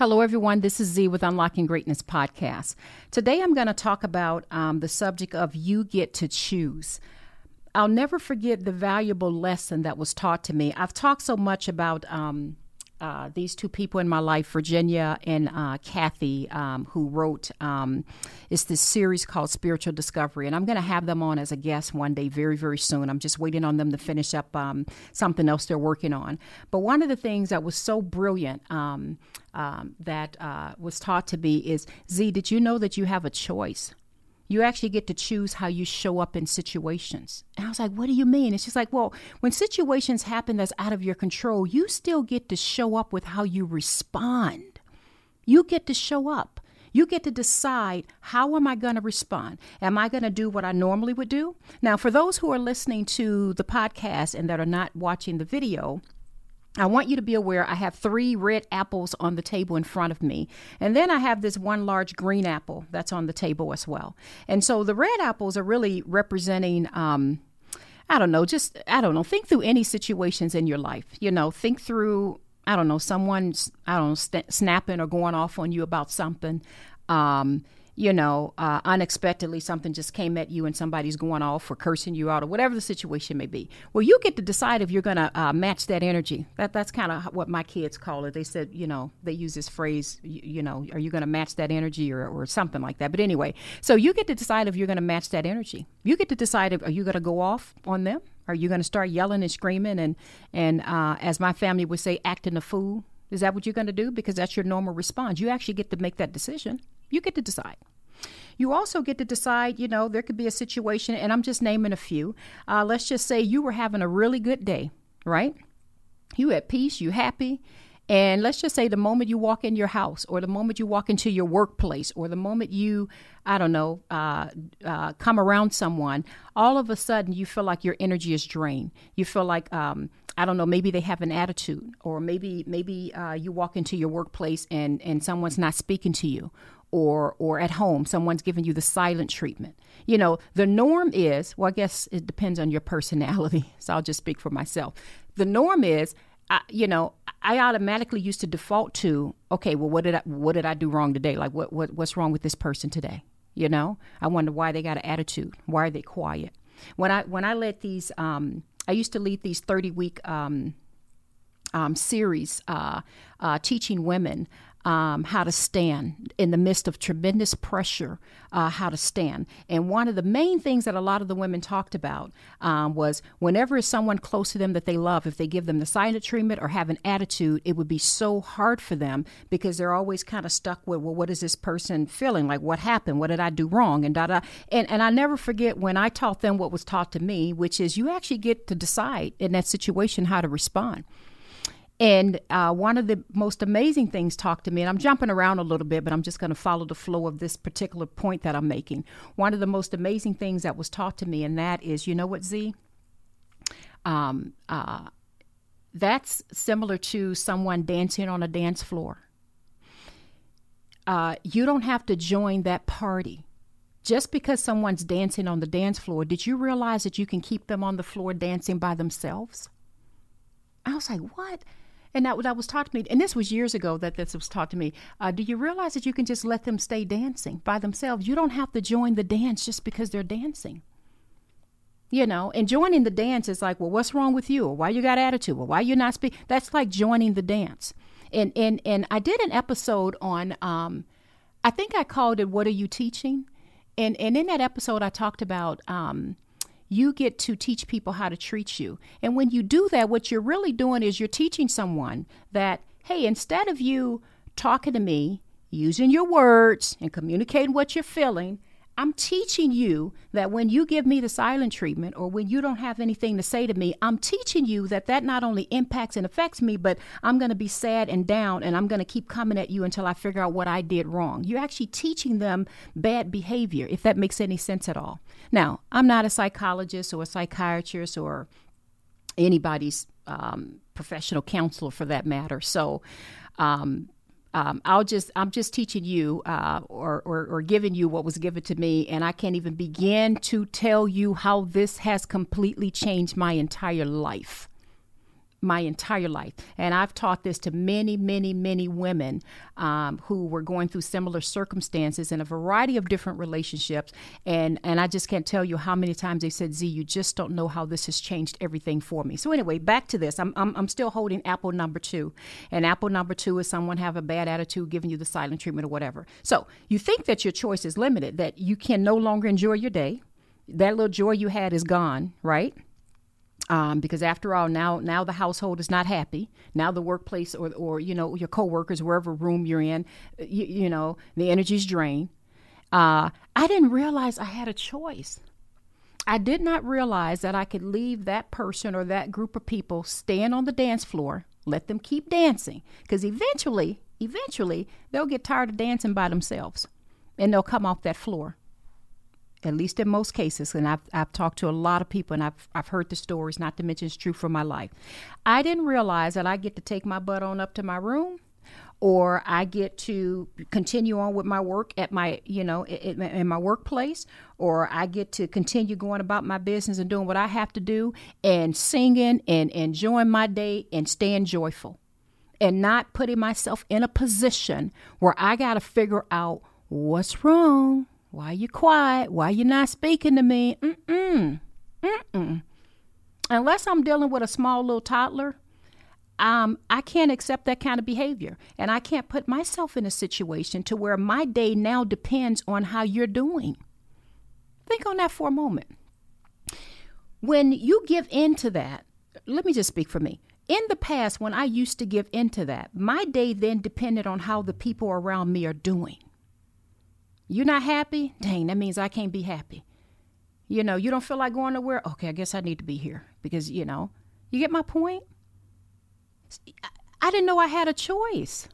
Hello, everyone. This is Z with Unlocking Greatness Podcast. Today I'm going to talk about um, the subject of you get to choose. I'll never forget the valuable lesson that was taught to me. I've talked so much about um, uh, these two people in my life, Virginia and uh, Kathy, um, who wrote um, it's this series called Spiritual Discovery, and I'm going to have them on as a guest one day, very very soon. I'm just waiting on them to finish up um, something else they're working on. But one of the things that was so brilliant um, um, that uh, was taught to me is, Z, did you know that you have a choice? You actually get to choose how you show up in situations. And I was like, what do you mean? It's just like, well, when situations happen that's out of your control, you still get to show up with how you respond. You get to show up. You get to decide how am I going to respond? Am I going to do what I normally would do? Now, for those who are listening to the podcast and that are not watching the video, I want you to be aware I have three red apples on the table in front of me. And then I have this one large green apple that's on the table as well. And so the red apples are really representing. Um, I don't know, just, I don't know, think through any situations in your life. You know, think through, I don't know, someone's, I don't know, st- snapping or going off on you about something. Um, you know, uh, unexpectedly something just came at you and somebody's going off or cursing you out or whatever the situation may be. Well, you get to decide if you're going to uh, match that energy. That that's kind of what my kids call it. They said, you know, they use this phrase, you, you know, are you going to match that energy or, or something like that. But anyway, so you get to decide if you're going to match that energy. You get to decide if are you going to go off on them? Are you going to start yelling and screaming and and uh, as my family would say, acting a fool? Is that what you're going to do? Because that's your normal response. You actually get to make that decision. You get to decide. You also get to decide, you know, there could be a situation, and I'm just naming a few. Uh, let's just say you were having a really good day, right? You at peace, you happy, and let's just say the moment you walk in your house, or the moment you walk into your workplace, or the moment you, I don't know, uh, uh, come around someone, all of a sudden you feel like your energy is drained. You feel like, um, I don't know, maybe they have an attitude, or maybe maybe uh, you walk into your workplace and and someone's not speaking to you, or or at home someone's giving you the silent treatment. You know the norm is well i guess it depends on your personality so i'll just speak for myself. The norm is I, you know i automatically used to default to okay well what did i what did i do wrong today? Like what, what what's wrong with this person today? You know? I wonder why they got an attitude why are they quiet? When i when i let these um i used to lead these 30 week um um, series uh, uh, teaching women um, how to stand in the midst of tremendous pressure, uh, how to stand. And one of the main things that a lot of the women talked about um, was whenever someone close to them that they love, if they give them the silent treatment or have an attitude, it would be so hard for them because they're always kind of stuck with, well, what is this person feeling? Like, what happened? What did I do wrong? And da da. And, and I never forget when I taught them what was taught to me, which is you actually get to decide in that situation how to respond. And uh, one of the most amazing things talked to me, and I'm jumping around a little bit, but I'm just going to follow the flow of this particular point that I'm making. One of the most amazing things that was taught to me, and that is, you know what, Z? Um, uh, that's similar to someone dancing on a dance floor. Uh, you don't have to join that party. Just because someone's dancing on the dance floor, did you realize that you can keep them on the floor dancing by themselves? I was like, what? And that, that was taught to me, and this was years ago that this was taught to me. Uh, do you realize that you can just let them stay dancing by themselves? You don't have to join the dance just because they're dancing. You know, and joining the dance is like, well, what's wrong with you? Or why you got attitude? Or why you not speak? That's like joining the dance. And and and I did an episode on, um, I think I called it "What Are You Teaching?" And and in that episode, I talked about. Um, you get to teach people how to treat you. And when you do that, what you're really doing is you're teaching someone that, hey, instead of you talking to me, using your words and communicating what you're feeling, I'm teaching you that when you give me the silent treatment or when you don't have anything to say to me, I'm teaching you that that not only impacts and affects me, but I'm going to be sad and down and I'm going to keep coming at you until I figure out what I did wrong. You're actually teaching them bad behavior, if that makes any sense at all. Now, I'm not a psychologist or a psychiatrist or anybody's um, professional counselor for that matter. So, um, um, I'll just I'm just teaching you uh, or, or, or giving you what was given to me, and I can't even begin to tell you how this has completely changed my entire life. My entire life. And I've taught this to many, many, many women um, who were going through similar circumstances in a variety of different relationships. And, and I just can't tell you how many times they said, Z, you just don't know how this has changed everything for me. So, anyway, back to this. I'm, I'm, I'm still holding apple number two. And apple number two is someone have a bad attitude, giving you the silent treatment or whatever. So, you think that your choice is limited, that you can no longer enjoy your day. That little joy you had is gone, right? Um, because after all, now now the household is not happy. Now the workplace or or you know your coworkers, wherever room you're in, you, you know the energy's drained. Uh, I didn't realize I had a choice. I did not realize that I could leave that person or that group of people stand on the dance floor, let them keep dancing, because eventually, eventually they'll get tired of dancing by themselves, and they'll come off that floor at least in most cases, and I've, I've talked to a lot of people and I've, I've heard the stories, not to mention it's true for my life. I didn't realize that I get to take my butt on up to my room or I get to continue on with my work at my, you know, in, in my workplace, or I get to continue going about my business and doing what I have to do and singing and enjoying my day and staying joyful and not putting myself in a position where I got to figure out what's wrong why you quiet? Why you not speaking to me? Mm-mm. Mm-mm. Unless I'm dealing with a small little toddler, um, I can't accept that kind of behavior. And I can't put myself in a situation to where my day now depends on how you're doing. Think on that for a moment. When you give in to that, let me just speak for me. In the past, when I used to give in to that, my day then depended on how the people around me are doing. You're not happy? Dang, that means I can't be happy. You know, you don't feel like going nowhere? Okay, I guess I need to be here because, you know, you get my point? I didn't know I had a choice.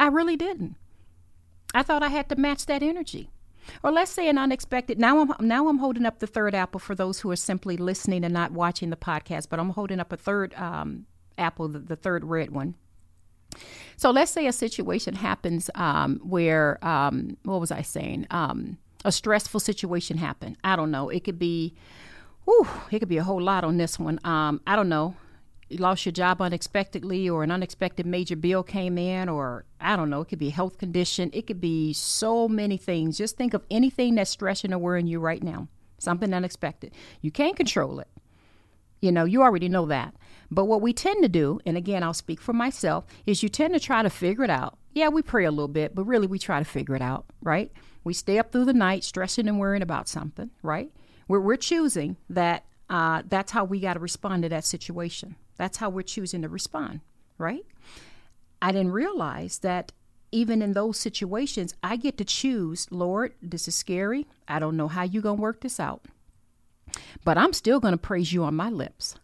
I really didn't. I thought I had to match that energy. Or let's say an unexpected. Now I'm now I'm holding up the third apple for those who are simply listening and not watching the podcast. But I'm holding up a third um, apple, the, the third red one. So let's say a situation happens um, where, um, what was I saying? Um, a stressful situation happened. I don't know. It could be, whew, it could be a whole lot on this one. Um, I don't know. You lost your job unexpectedly, or an unexpected major bill came in, or I don't know. It could be a health condition. It could be so many things. Just think of anything that's stressing or worrying you right now. Something unexpected. You can't control it. You know, you already know that. But what we tend to do, and again, I'll speak for myself, is you tend to try to figure it out. Yeah, we pray a little bit, but really we try to figure it out, right? We stay up through the night stressing and worrying about something, right? We're, we're choosing that uh, that's how we got to respond to that situation. That's how we're choosing to respond, right? I didn't realize that even in those situations, I get to choose, Lord, this is scary. I don't know how you're going to work this out. But I'm still going to praise you on my lips.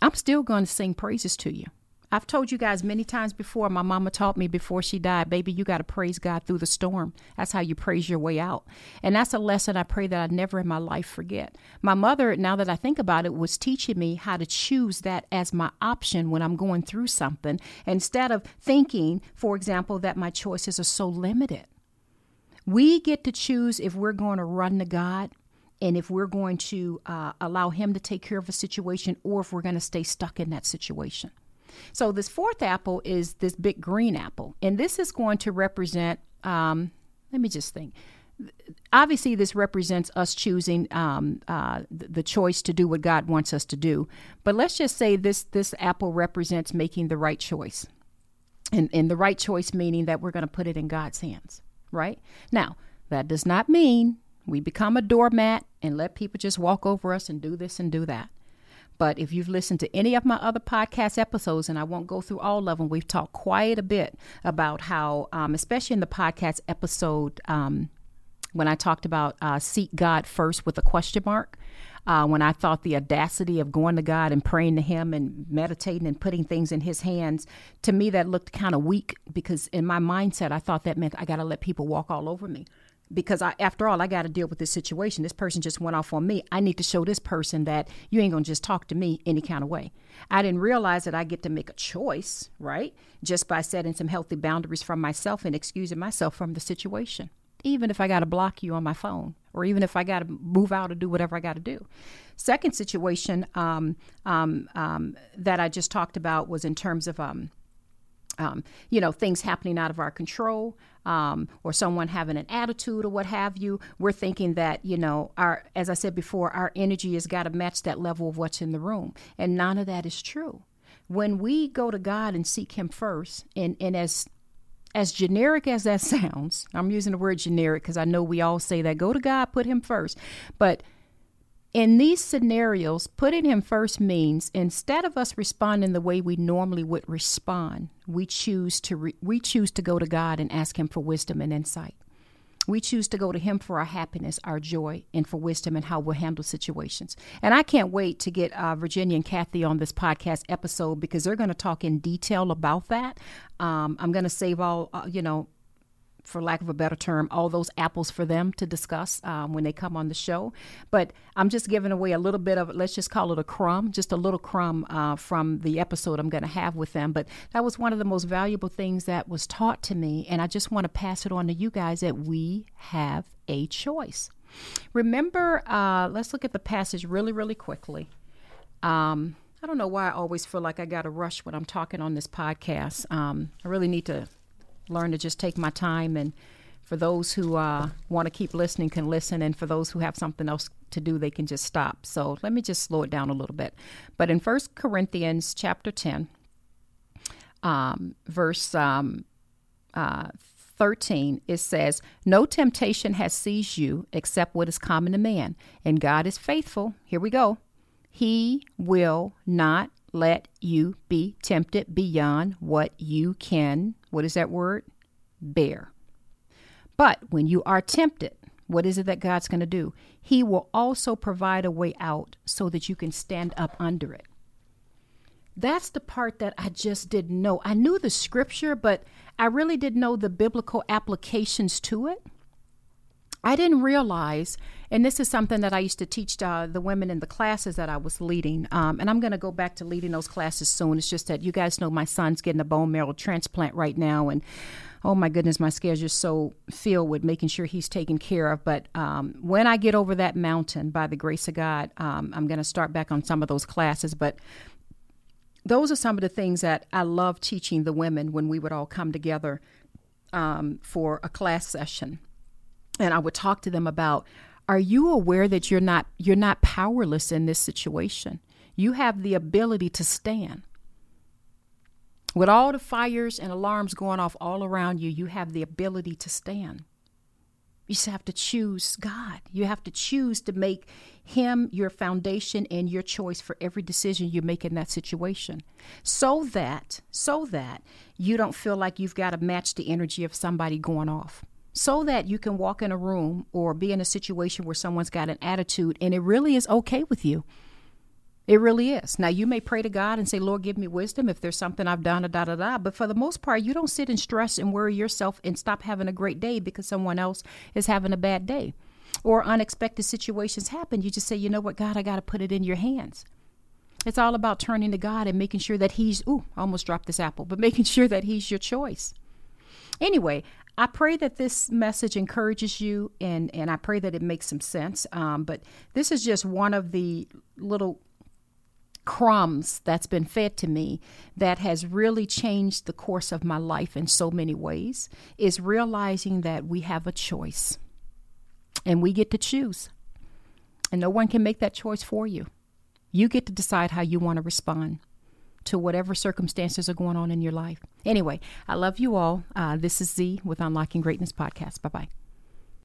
I'm still going to sing praises to you. I've told you guys many times before, my mama taught me before she died, baby, you got to praise God through the storm. That's how you praise your way out. And that's a lesson I pray that I never in my life forget. My mother, now that I think about it, was teaching me how to choose that as my option when I'm going through something instead of thinking, for example, that my choices are so limited. We get to choose if we're going to run to God and if we're going to uh, allow him to take care of a situation or if we're going to stay stuck in that situation. So, this fourth apple is this big green apple, and this is going to represent, um, let me just think. Obviously, this represents us choosing um, uh, the choice to do what God wants us to do. But let's just say this this apple represents making the right choice, and, and the right choice meaning that we're going to put it in God's hands. Right now, that does not mean we become a doormat and let people just walk over us and do this and do that. But if you've listened to any of my other podcast episodes, and I won't go through all of them, we've talked quite a bit about how, um, especially in the podcast episode, um, when I talked about uh, seek God first with a question mark, uh, when I thought the audacity of going to God and praying to Him and meditating and putting things in His hands, to me that looked kind of weak because in my mindset I thought that meant I got to let people walk all over me because I, after all, I got to deal with this situation. This person just went off on me. I need to show this person that you ain't gonna just talk to me any kind of way. I didn't realize that I get to make a choice, right? Just by setting some healthy boundaries from myself and excusing myself from the situation. even if I got to block you on my phone or even if I got to move out or do whatever I got to do. Second situation um, um, um, that I just talked about was in terms of. Um, you know, things happening out of our control, um, or someone having an attitude or what have you. We're thinking that, you know, our, as I said before, our energy has got to match that level of what's in the room. And none of that is true. When we go to God and seek Him first, and, and as as generic as that sounds, I'm using the word generic because I know we all say that go to God, put Him first. But in these scenarios, putting Him first means instead of us responding the way we normally would respond, we choose to re- we choose to go to God and ask Him for wisdom and insight. We choose to go to Him for our happiness, our joy, and for wisdom and how we'll handle situations. And I can't wait to get uh, Virginia and Kathy on this podcast episode because they're going to talk in detail about that. Um, I'm going to save all, uh, you know, for lack of a better term, all those apples for them to discuss um, when they come on the show. But I'm just giving away a little bit of, let's just call it a crumb, just a little crumb uh, from the episode I'm going to have with them. But that was one of the most valuable things that was taught to me. And I just want to pass it on to you guys that we have a choice. Remember, uh, let's look at the passage really, really quickly. Um, I don't know why I always feel like I got to rush when I'm talking on this podcast. Um, I really need to learn to just take my time and for those who uh, want to keep listening can listen and for those who have something else to do they can just stop. So let me just slow it down a little bit. But in First corinthians chapter 10 um, verse um, uh, 13 it says no temptation has seized you except what is common to man and god is faithful. Here we go. He will not let you be tempted beyond what you can, what is that word? Bear. But when you are tempted, what is it that God's going to do? He will also provide a way out so that you can stand up under it. That's the part that I just didn't know. I knew the scripture, but I really didn't know the biblical applications to it. I didn't realize, and this is something that I used to teach uh, the women in the classes that I was leading, um, and I'm going to go back to leading those classes soon. It's just that you guys know my son's getting a bone marrow transplant right now, and oh my goodness, my schedule's so filled with making sure he's taken care of. But um, when I get over that mountain, by the grace of God, um, I'm going to start back on some of those classes. But those are some of the things that I love teaching the women when we would all come together um, for a class session and I would talk to them about are you aware that you're not you're not powerless in this situation? You have the ability to stand. With all the fires and alarms going off all around you, you have the ability to stand. You just have to choose God. You have to choose to make Him your foundation and your choice for every decision you make in that situation. So that, so that you don't feel like you've got to match the energy of somebody going off so that you can walk in a room or be in a situation where someone's got an attitude and it really is okay with you. It really is. Now, you may pray to God and say, Lord, give me wisdom if there's something I've done, da da da. But for the most part, you don't sit and stress and worry yourself and stop having a great day because someone else is having a bad day. Or unexpected situations happen. You just say, you know what, God, I got to put it in your hands. It's all about turning to God and making sure that He's, ooh, I almost dropped this apple, but making sure that He's your choice. Anyway, I pray that this message encourages you and, and I pray that it makes some sense. Um, but this is just one of the little crumbs that's been fed to me that has really changed the course of my life in so many ways is realizing that we have a choice and we get to choose. And no one can make that choice for you. You get to decide how you want to respond to whatever circumstances are going on in your life. Anyway, I love you all. Uh, this is Z with Unlocking Greatness Podcast. Bye bye.